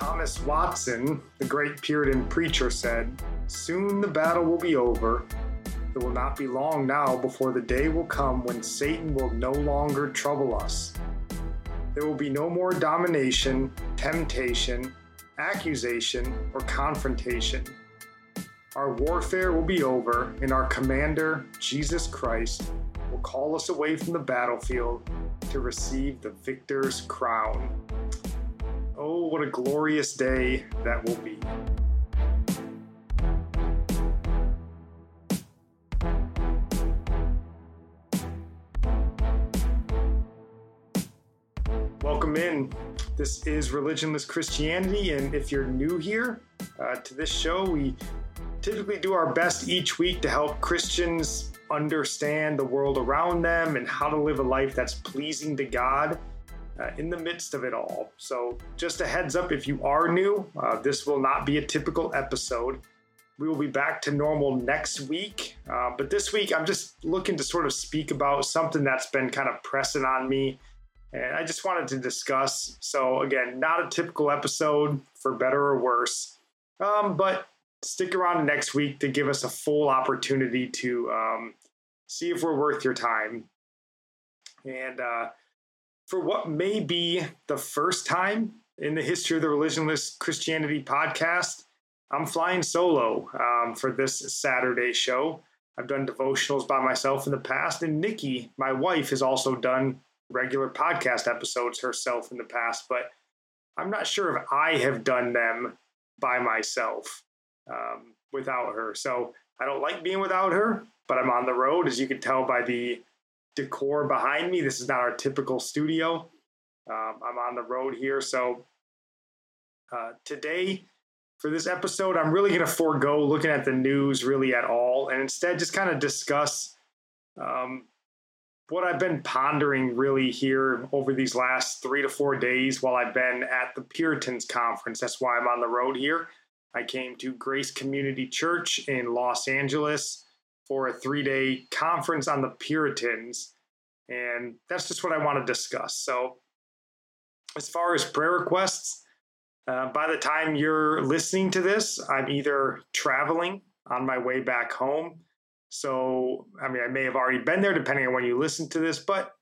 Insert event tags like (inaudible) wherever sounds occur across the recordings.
Thomas Watson, the great Puritan preacher, said, Soon the battle will be over. It will not be long now before the day will come when Satan will no longer trouble us. There will be no more domination, temptation, accusation, or confrontation. Our warfare will be over, and our commander, Jesus Christ, will call us away from the battlefield to receive the victor's crown. What a glorious day that will be. Welcome in. This is Religionless Christianity, and if you're new here uh, to this show, we typically do our best each week to help Christians understand the world around them and how to live a life that's pleasing to God uh, in the midst of it all. So, just a heads up if you are new, uh, this will not be a typical episode. We will be back to normal next week. Uh, but this week, I'm just looking to sort of speak about something that's been kind of pressing on me. And I just wanted to discuss. So, again, not a typical episode for better or worse. Um, but stick around next week to give us a full opportunity to um, see if we're worth your time. And uh, for what may be the first time in the history of the Religionless Christianity podcast, I'm flying solo um, for this Saturday show. I've done devotionals by myself in the past, and Nikki, my wife, has also done regular podcast episodes herself in the past, but I'm not sure if I have done them by myself um, without her. So I don't like being without her, but I'm on the road, as you can tell by the decor behind me. This is not our typical studio. Um, I'm on the road here. So uh, today, for this episode, I'm really going to forego looking at the news really at all and instead just kind of discuss um, what I've been pondering really here over these last three to four days while I've been at the Puritans Conference. That's why I'm on the road here. I came to Grace Community Church in Los Angeles for a three day conference on the Puritans. And that's just what I want to discuss. So, as far as prayer requests, uh, by the time you're listening to this, I'm either traveling on my way back home. So, I mean, I may have already been there depending on when you listen to this, but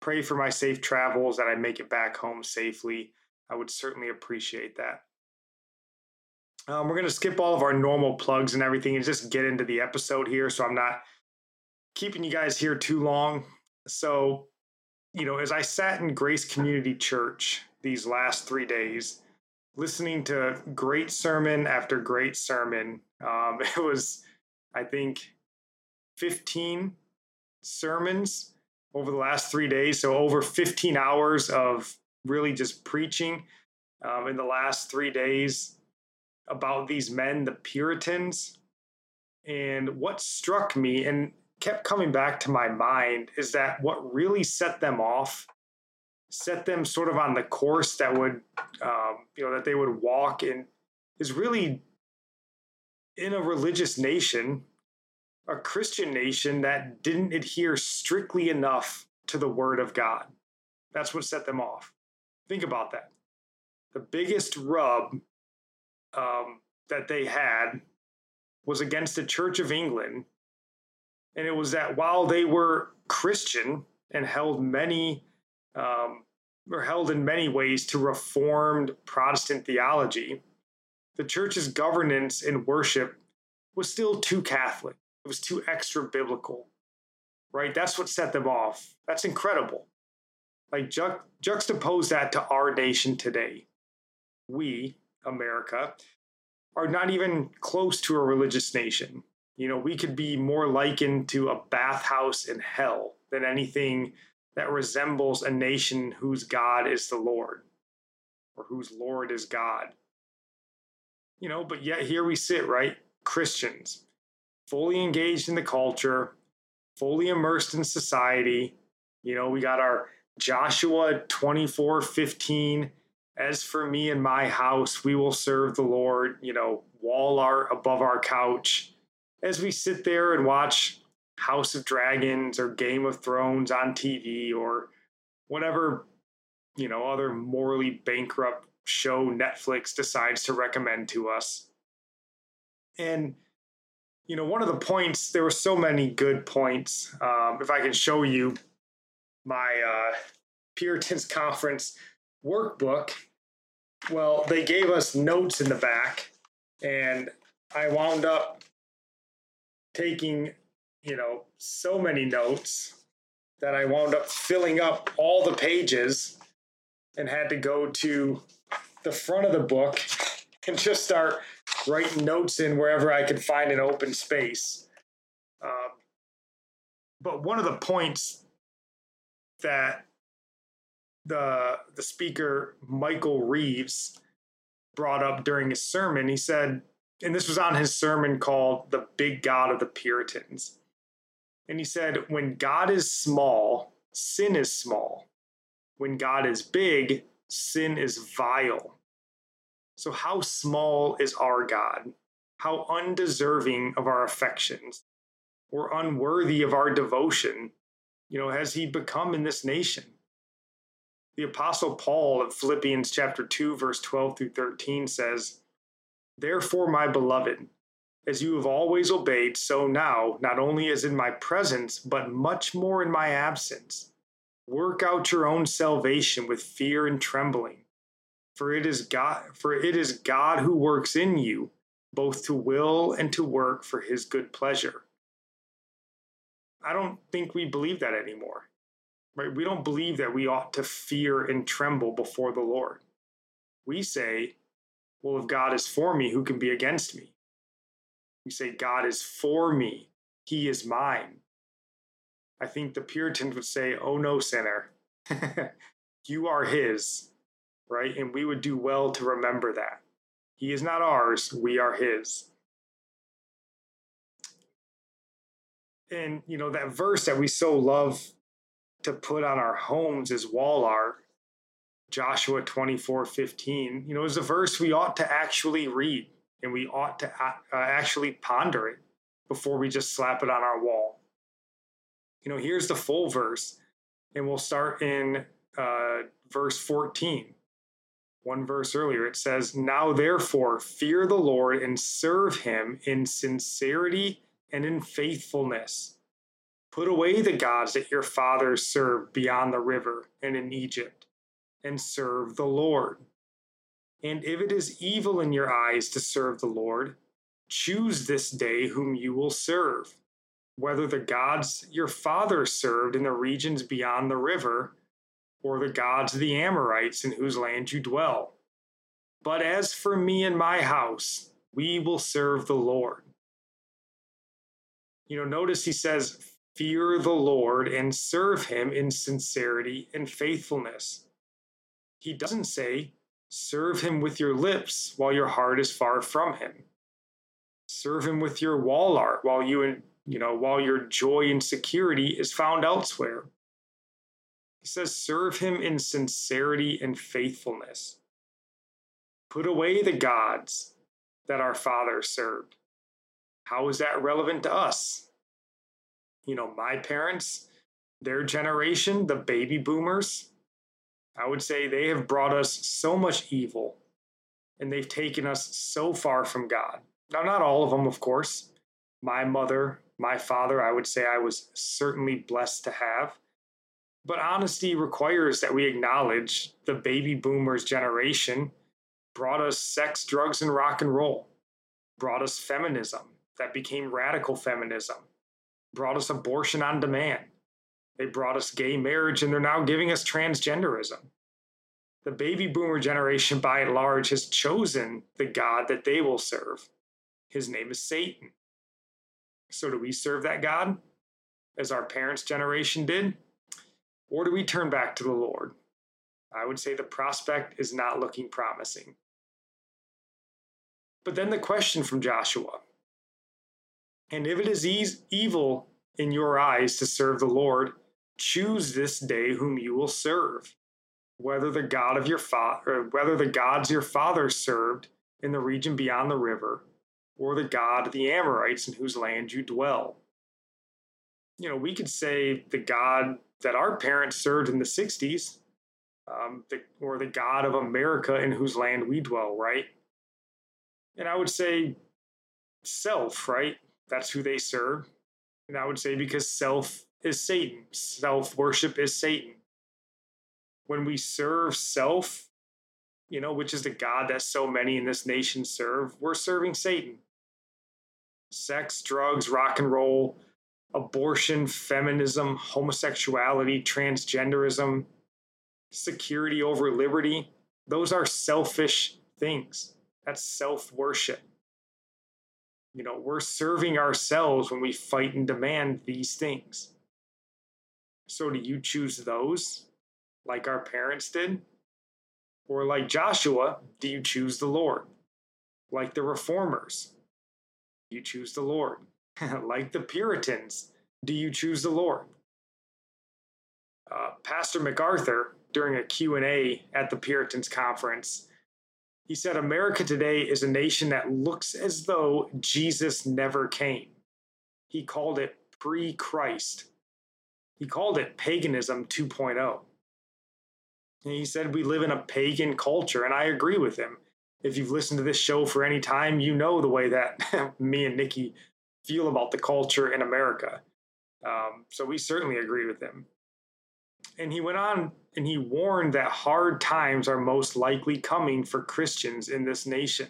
pray for my safe travels that I make it back home safely. I would certainly appreciate that. Um, we're going to skip all of our normal plugs and everything and just get into the episode here. So I'm not keeping you guys here too long. So, you know, as I sat in Grace Community Church these last three days, listening to great sermon after great sermon, um, (laughs) it was, I think, 15 sermons over the last three days. So, over 15 hours of really just preaching um, in the last three days about these men, the Puritans. And what struck me and kept coming back to my mind is that what really set them off, set them sort of on the course that would, um, you know, that they would walk in, is really in a religious nation, a Christian nation that didn't adhere strictly enough to the word of God. That's what set them off. Think about that. The biggest rub um, that they had was against the Church of England. And it was that while they were Christian and held many, um, or held in many ways to Reformed Protestant theology, the church's governance and worship was still too Catholic. It was too extra biblical, right? That's what set them off. That's incredible. Like, ju- juxtapose that to our nation today. We, America, are not even close to a religious nation. You know, we could be more likened to a bathhouse in hell than anything that resembles a nation whose God is the Lord or whose Lord is God. You know, but yet here we sit, right? Christians, fully engaged in the culture, fully immersed in society. You know, we got our Joshua 24 15. As for me and my house, we will serve the Lord, you know, wall art above our couch. As we sit there and watch House of Dragons or Game of Thrones on TV or whatever, you know, other morally bankrupt show Netflix decides to recommend to us. And, you know, one of the points, there were so many good points. Um, if I can show you my uh, Puritans Conference workbook, well, they gave us notes in the back, and I wound up taking you know, so many notes that I wound up filling up all the pages and had to go to the front of the book (laughs) and just start writing notes in wherever I could find an open space. Um, but one of the points that the the speaker Michael Reeves brought up during his sermon, he said, and this was on his sermon called "The Big God of the Puritans." And he said, When God is small, sin is small. When God is big, sin is vile. So, how small is our God? How undeserving of our affections or unworthy of our devotion, you know, has he become in this nation? The apostle Paul of Philippians chapter 2 verse 12 through 13 says, "Therefore, my beloved, as you have always obeyed, so now, not only as in my presence, but much more in my absence. Work out your own salvation with fear and trembling. For it is God for it is God who works in you, both to will and to work for his good pleasure. I don't think we believe that anymore. Right? We don't believe that we ought to fear and tremble before the Lord. We say, well, if God is for me, who can be against me? We say, God is for me, He is mine. I think the Puritans would say, Oh no, sinner, (laughs) you are His, right? And we would do well to remember that. He is not ours, we are His. And, you know, that verse that we so love to put on our homes as wall art, Joshua 24 15, you know, is a verse we ought to actually read and we ought to uh, actually ponder it before we just slap it on our wall. You know, here's the full verse, and we'll start in uh, verse 14. One verse earlier, it says, Now therefore fear the Lord and serve him in sincerity and in faithfulness. Put away the gods that your fathers served beyond the river and in Egypt, and serve the Lord. And if it is evil in your eyes to serve the Lord, choose this day whom you will serve, whether the gods your fathers served in the regions beyond the river, or the gods of the Amorites in whose land you dwell. But as for me and my house, we will serve the Lord. You know, notice he says, Fear the Lord and serve him in sincerity and faithfulness. He doesn't say, Serve him with your lips while your heart is far from him. Serve him with your wall art while you you know while your joy and security is found elsewhere. He says, serve him in sincerity and faithfulness. Put away the gods that our fathers served. How is that relevant to us? You know, my parents, their generation, the baby boomers, I would say they have brought us so much evil and they've taken us so far from God. Now, not all of them, of course. My mother, my father, I would say I was certainly blessed to have. But honesty requires that we acknowledge the baby boomers generation brought us sex, drugs, and rock and roll, brought us feminism that became radical feminism, brought us abortion on demand, they brought us gay marriage and they're now giving us transgenderism. The baby boomer generation, by and large, has chosen the God that they will serve. His name is Satan. So, do we serve that God as our parents' generation did? Or do we turn back to the Lord? I would say the prospect is not looking promising. But then the question from Joshua and if it is evil in your eyes to serve the Lord, choose this day whom you will serve, whether the God of your father, whether the gods your father served in the region beyond the river, or the God of the Amorites in whose land you dwell. You know, we could say the God that our parents served in the 60s, um, the, or the God of America in whose land we dwell, right? And I would say self, right? That's who they serve. And I would say because self is Satan, self worship is Satan. When we serve self, you know, which is the God that so many in this nation serve, we're serving Satan. Sex, drugs, rock and roll, abortion, feminism, homosexuality, transgenderism, security over liberty, those are selfish things. That's self worship. You know, we're serving ourselves when we fight and demand these things. So, do you choose those like our parents did? Or, like Joshua, do you choose the Lord? Like the reformers, you choose the Lord. (laughs) like the Puritans, do you choose the Lord? Uh, Pastor MacArthur, during a Q&A at the Puritans conference, he said America today is a nation that looks as though Jesus never came. He called it pre-Christ. He called it paganism 2.0. And he said we live in a pagan culture, and I agree with him. If you've listened to this show for any time, you know the way that (laughs) me and Nikki feel about the culture in America. Um, so we certainly agree with him. And he went on and he warned that hard times are most likely coming for Christians in this nation.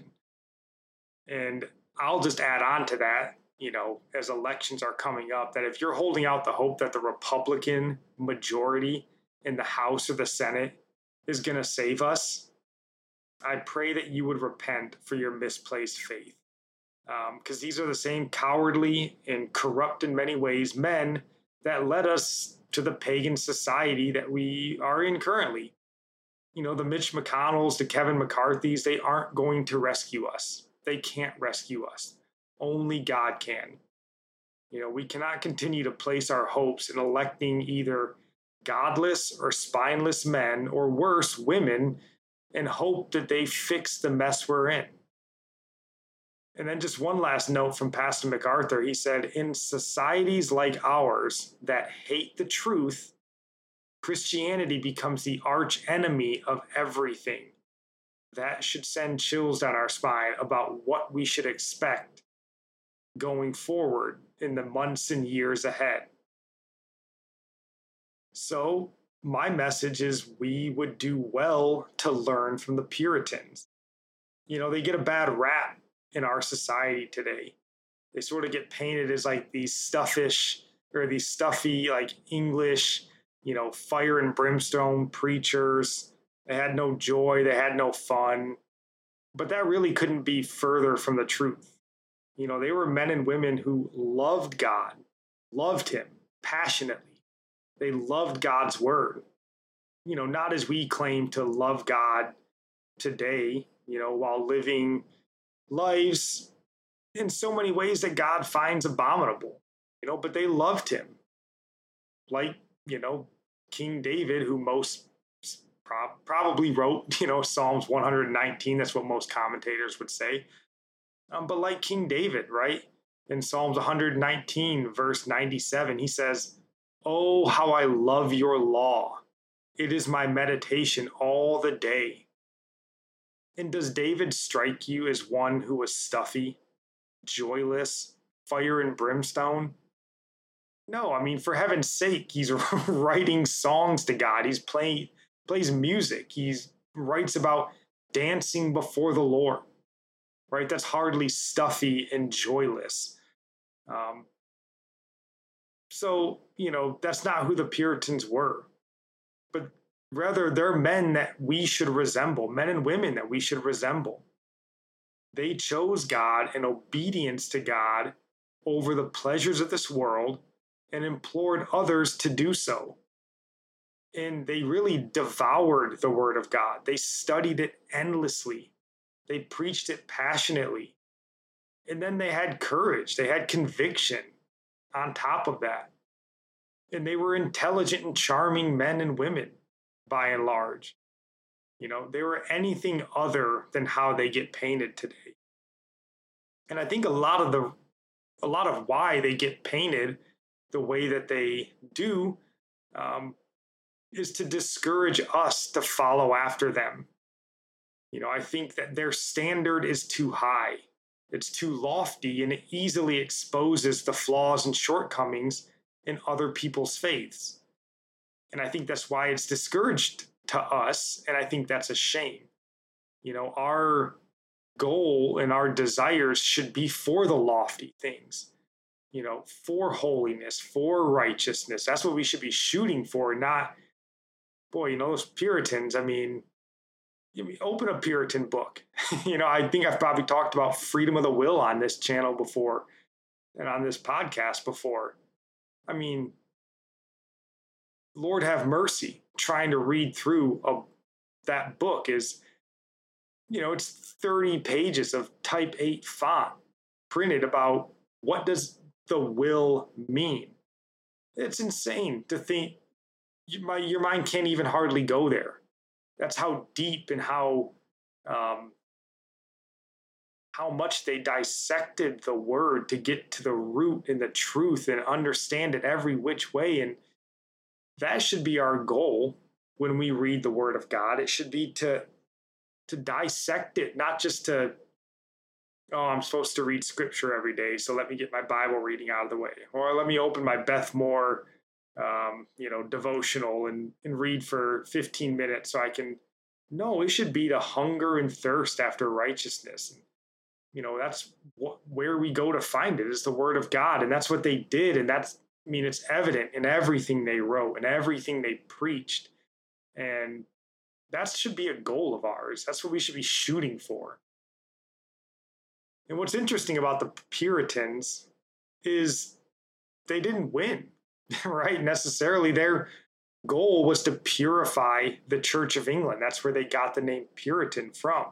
And I'll just add on to that, you know, as elections are coming up, that if you're holding out the hope that the Republican majority in the House or the Senate is going to save us, I pray that you would repent for your misplaced faith because um, these are the same cowardly and corrupt in many ways men that led us to the pagan society that we are in currently. You know, the Mitch McConnells, the Kevin McCarthy's, they aren't going to rescue us. They can't rescue us. Only God can. You know, we cannot continue to place our hopes in electing either godless or spineless men, or worse, women, and hope that they fix the mess we're in. And then just one last note from Pastor MacArthur. He said, In societies like ours that hate the truth, Christianity becomes the arch enemy of everything. That should send chills down our spine about what we should expect going forward in the months and years ahead. So, my message is we would do well to learn from the Puritans. You know, they get a bad rap in our society today. They sort of get painted as like these stuffish or these stuffy, like English, you know, fire and brimstone preachers. They had no joy, they had no fun. But that really couldn't be further from the truth. You know, they were men and women who loved God, loved Him passionately. They loved God's word. You know, not as we claim to love God today, you know, while living lives in so many ways that God finds abominable, you know, but they loved him. Like, you know, King David, who most pro- probably wrote, (laughs) you know, Psalms 119. That's what most commentators would say. Um, but like King David, right? In Psalms 119, verse 97, he says, Oh, how I love your law. It is my meditation all the day. And does David strike you as one who was stuffy, joyless, fire and brimstone? No, I mean, for heaven's sake, he's (laughs) writing songs to God. He's playing, plays music. He writes about dancing before the Lord, right? That's hardly stuffy and joyless. Um, so, you know, that's not who the Puritans were. Rather, they're men that we should resemble, men and women that we should resemble. They chose God and obedience to God over the pleasures of this world and implored others to do so. And they really devoured the word of God. They studied it endlessly. They preached it passionately. And then they had courage, they had conviction on top of that. And they were intelligent and charming men and women by and large. You know, they were anything other than how they get painted today. And I think a lot of the a lot of why they get painted the way that they do um, is to discourage us to follow after them. You know, I think that their standard is too high. It's too lofty and it easily exposes the flaws and shortcomings in other people's faiths. And I think that's why it's discouraged to us. And I think that's a shame. You know, our goal and our desires should be for the lofty things, you know, for holiness, for righteousness. That's what we should be shooting for, not, boy, you know, those Puritans, I mean, you open a Puritan book. (laughs) you know, I think I've probably talked about freedom of the will on this channel before and on this podcast before. I mean, Lord have mercy. Trying to read through a, that book is, you know, it's 30 pages of type 8 font printed about what does the will mean. It's insane to think my, your mind can't even hardly go there that's how deep and how um, how much they dissected the word to get to the root and the truth and understand it every which way and that should be our goal when we read the word of god it should be to to dissect it not just to oh i'm supposed to read scripture every day so let me get my bible reading out of the way or let me open my beth moore um, you know, devotional and, and read for 15 minutes so I can. No, it should be to hunger and thirst after righteousness. And, you know, that's what, where we go to find it is the word of God. And that's what they did. And that's, I mean, it's evident in everything they wrote and everything they preached. And that should be a goal of ours. That's what we should be shooting for. And what's interesting about the Puritans is they didn't win. (laughs) right? Necessarily, their goal was to purify the Church of England. That's where they got the name Puritan from.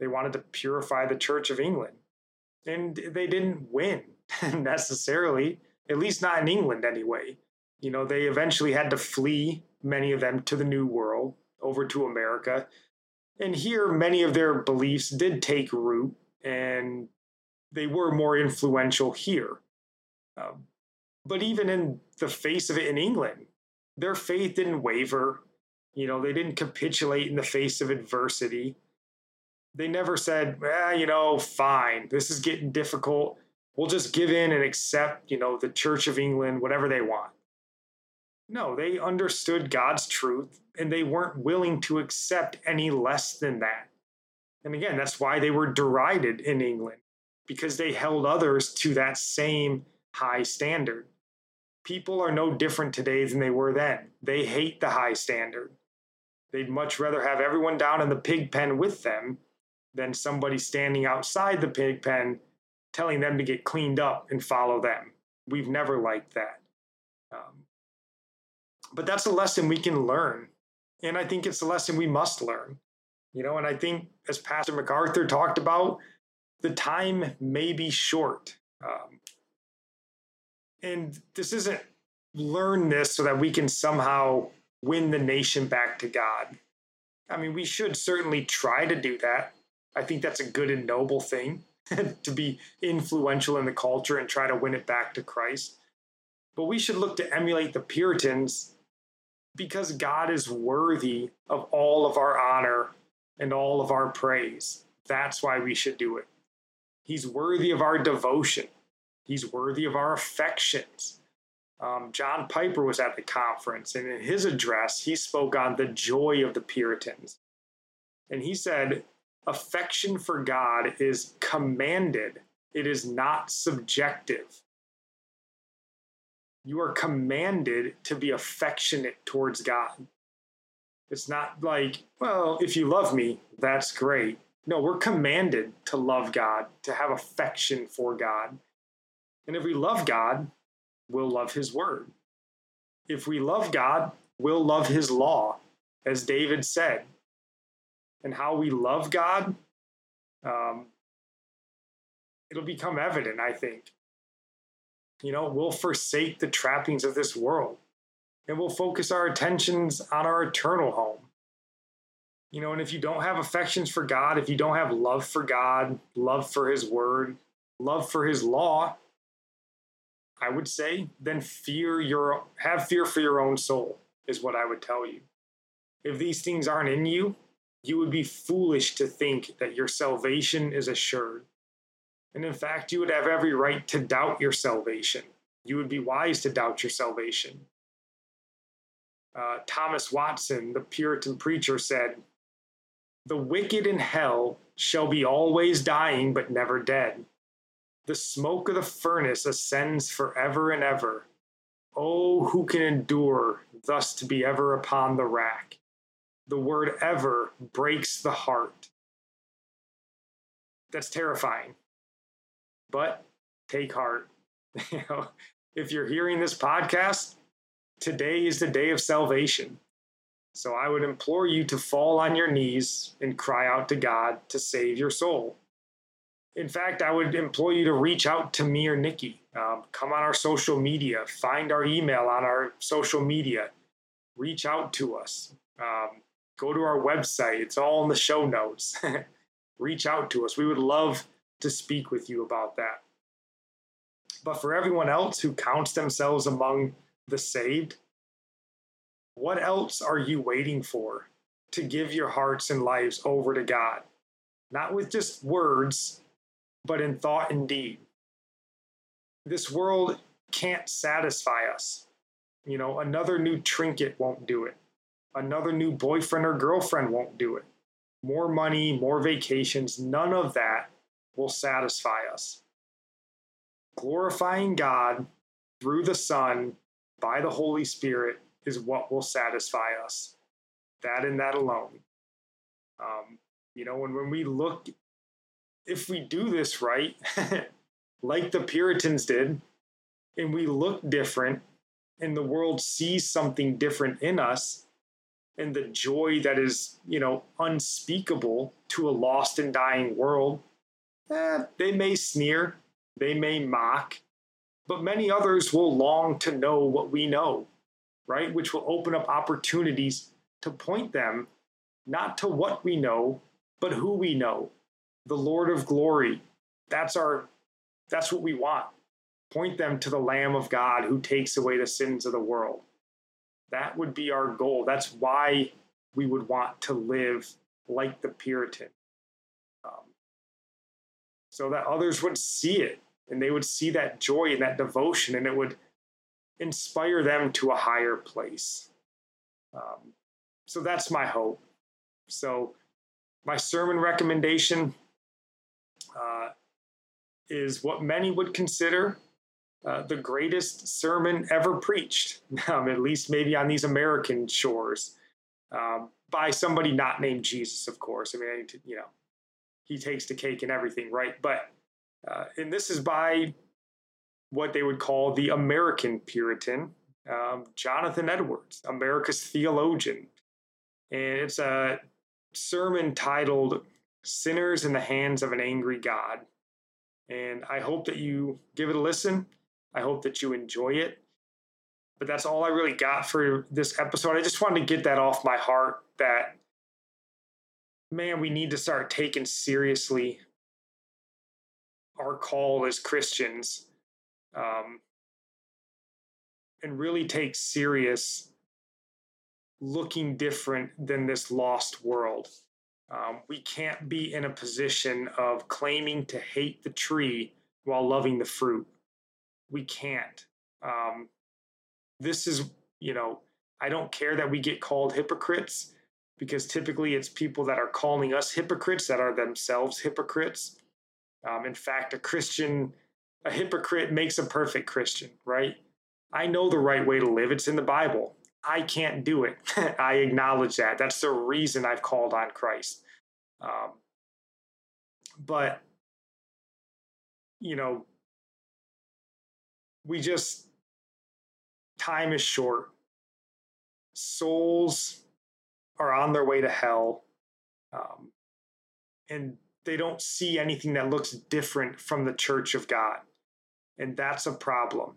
They wanted to purify the Church of England. And they didn't win (laughs) necessarily, at least not in England anyway. You know, they eventually had to flee, many of them, to the New World, over to America. And here, many of their beliefs did take root and they were more influential here. Um, but even in the face of it in England, their faith didn't waver. You know, they didn't capitulate in the face of adversity. They never said, eh, you know, fine, this is getting difficult. We'll just give in and accept, you know, the Church of England, whatever they want. No, they understood God's truth and they weren't willing to accept any less than that. And again, that's why they were derided in England, because they held others to that same high standard people are no different today than they were then. They hate the high standard. They'd much rather have everyone down in the pig pen with them than somebody standing outside the pig pen telling them to get cleaned up and follow them. We've never liked that. Um, but that's a lesson we can learn. And I think it's a lesson we must learn. You know, and I think as Pastor MacArthur talked about, the time may be short. Um, and this isn't learn this so that we can somehow win the nation back to God. I mean, we should certainly try to do that. I think that's a good and noble thing to be influential in the culture and try to win it back to Christ. But we should look to emulate the Puritans because God is worthy of all of our honor and all of our praise. That's why we should do it. He's worthy of our devotion. He's worthy of our affections. Um, John Piper was at the conference, and in his address, he spoke on the joy of the Puritans. And he said, Affection for God is commanded, it is not subjective. You are commanded to be affectionate towards God. It's not like, well, if you love me, that's great. No, we're commanded to love God, to have affection for God. And if we love God, we'll love his word. If we love God, we'll love his law, as David said. And how we love God, um, it'll become evident, I think. You know, we'll forsake the trappings of this world and we'll focus our attentions on our eternal home. You know, and if you don't have affections for God, if you don't have love for God, love for His word, love for His law, I would say, then fear your have fear for your own soul is what I would tell you. If these things aren't in you, you would be foolish to think that your salvation is assured. And in fact, you would have every right to doubt your salvation. You would be wise to doubt your salvation. Uh, Thomas Watson, the Puritan preacher, said, The wicked in hell shall be always dying, but never dead. The smoke of the furnace ascends forever and ever. Oh, who can endure thus to be ever upon the rack? The word ever breaks the heart. That's terrifying. But take heart. (laughs) you know, if you're hearing this podcast, today is the day of salvation. So I would implore you to fall on your knees and cry out to God to save your soul. In fact, I would implore you to reach out to me or Nikki. Um, come on our social media, find our email on our social media, reach out to us. Um, go to our website, it's all in the show notes. (laughs) reach out to us. We would love to speak with you about that. But for everyone else who counts themselves among the saved, what else are you waiting for to give your hearts and lives over to God? Not with just words, but in thought and deed. This world can't satisfy us. You know, another new trinket won't do it. Another new boyfriend or girlfriend won't do it. More money, more vacations, none of that will satisfy us. Glorifying God through the Son by the Holy Spirit is what will satisfy us. That and that alone. Um, you know, when, when we look, if we do this right, (laughs) like the Puritans did, and we look different, and the world sees something different in us, and the joy that is, you know, unspeakable to a lost and dying world, eh, they may sneer, they may mock, but many others will long to know what we know, right? Which will open up opportunities to point them not to what we know, but who we know. The Lord of glory. That's our that's what we want. Point them to the Lamb of God who takes away the sins of the world. That would be our goal. That's why we would want to live like the Puritan. Um, so that others would see it and they would see that joy and that devotion and it would inspire them to a higher place. Um, so that's my hope. So, my sermon recommendation uh, is what many would consider uh, the greatest sermon ever preached, (laughs) um, at least maybe on these American shores, um, by somebody not named Jesus, of course. I mean, you know, he takes the cake and everything, right? But uh, and this is by what they would call the American Puritan, um, Jonathan Edwards, America's theologian. And it's a sermon titled Sinners in the Hands of an Angry God. And I hope that you give it a listen. I hope that you enjoy it. But that's all I really got for this episode. I just wanted to get that off my heart that, man, we need to start taking seriously our call as Christians um, and really take serious looking different than this lost world. Um, we can't be in a position of claiming to hate the tree while loving the fruit. We can't. Um, this is, you know, I don't care that we get called hypocrites because typically it's people that are calling us hypocrites that are themselves hypocrites. Um, in fact, a Christian, a hypocrite makes a perfect Christian, right? I know the right way to live. It's in the Bible. I can't do it. (laughs) I acknowledge that. That's the reason I've called on Christ. Um, but, you know, we just, time is short. souls are on their way to hell. Um, and they don't see anything that looks different from the church of God. And that's a problem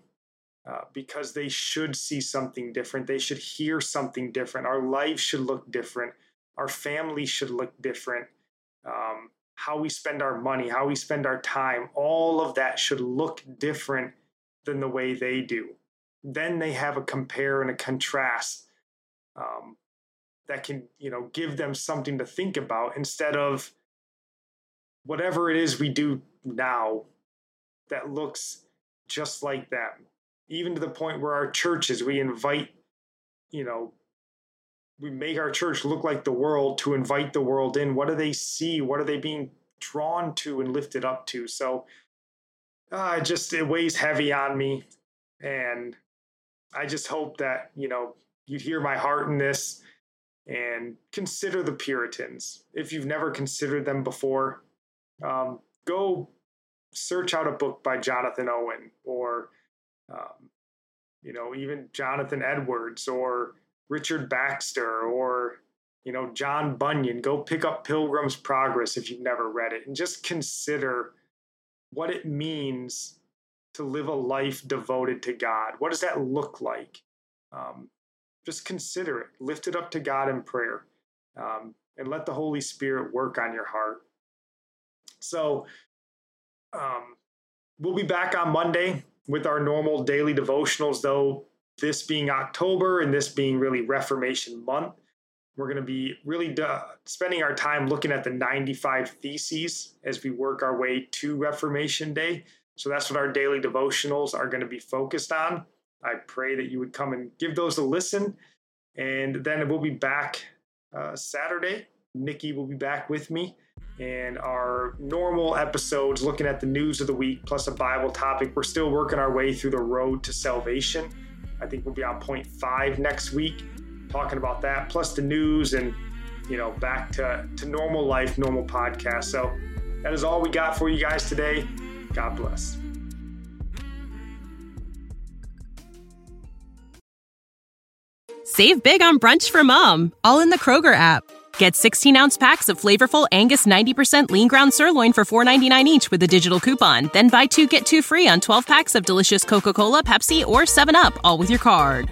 uh, because they should see something different. They should hear something different. Our life should look different. Our family should look different. Um, how we spend our money, how we spend our time, all of that should look different than the way they do. Then they have a compare and a contrast um, that can, you know, give them something to think about instead of whatever it is we do now that looks just like them. Even to the point where our churches, we invite, you know, we make our church look like the world to invite the world in. What do they see? What are they being drawn to and lifted up to? So uh, it just it weighs heavy on me, and I just hope that you know you hear my heart in this and consider the Puritans. If you've never considered them before, um, go search out a book by Jonathan Owen or, um, you know, even Jonathan Edwards or Richard Baxter or, you know, John Bunyan. Go pick up Pilgrim's Progress if you've never read it and just consider what it means to live a life devoted to God. What does that look like? Um, just consider it. Lift it up to God in prayer um, and let the Holy Spirit work on your heart. So um, we'll be back on Monday with our normal daily devotionals, though this being October and this being really Reformation month. We're going to be really uh, spending our time looking at the 95 Theses as we work our way to Reformation Day. So that's what our daily devotionals are going to be focused on. I pray that you would come and give those a listen. And then we'll be back uh, Saturday. Nikki will be back with me and our normal episodes looking at the news of the week plus a Bible topic. We're still working our way through the road to salvation. I think we'll be on point five next week, talking about that, plus the news and you know, back to, to normal life, normal podcast. So that is all we got for you guys today. God bless. Save big on brunch for mom, all in the Kroger app. Get 16 ounce packs of flavorful Angus 90% lean ground sirloin for $4.99 each with a digital coupon. Then buy two get two free on 12 packs of delicious Coca Cola, Pepsi, or 7UP, all with your card.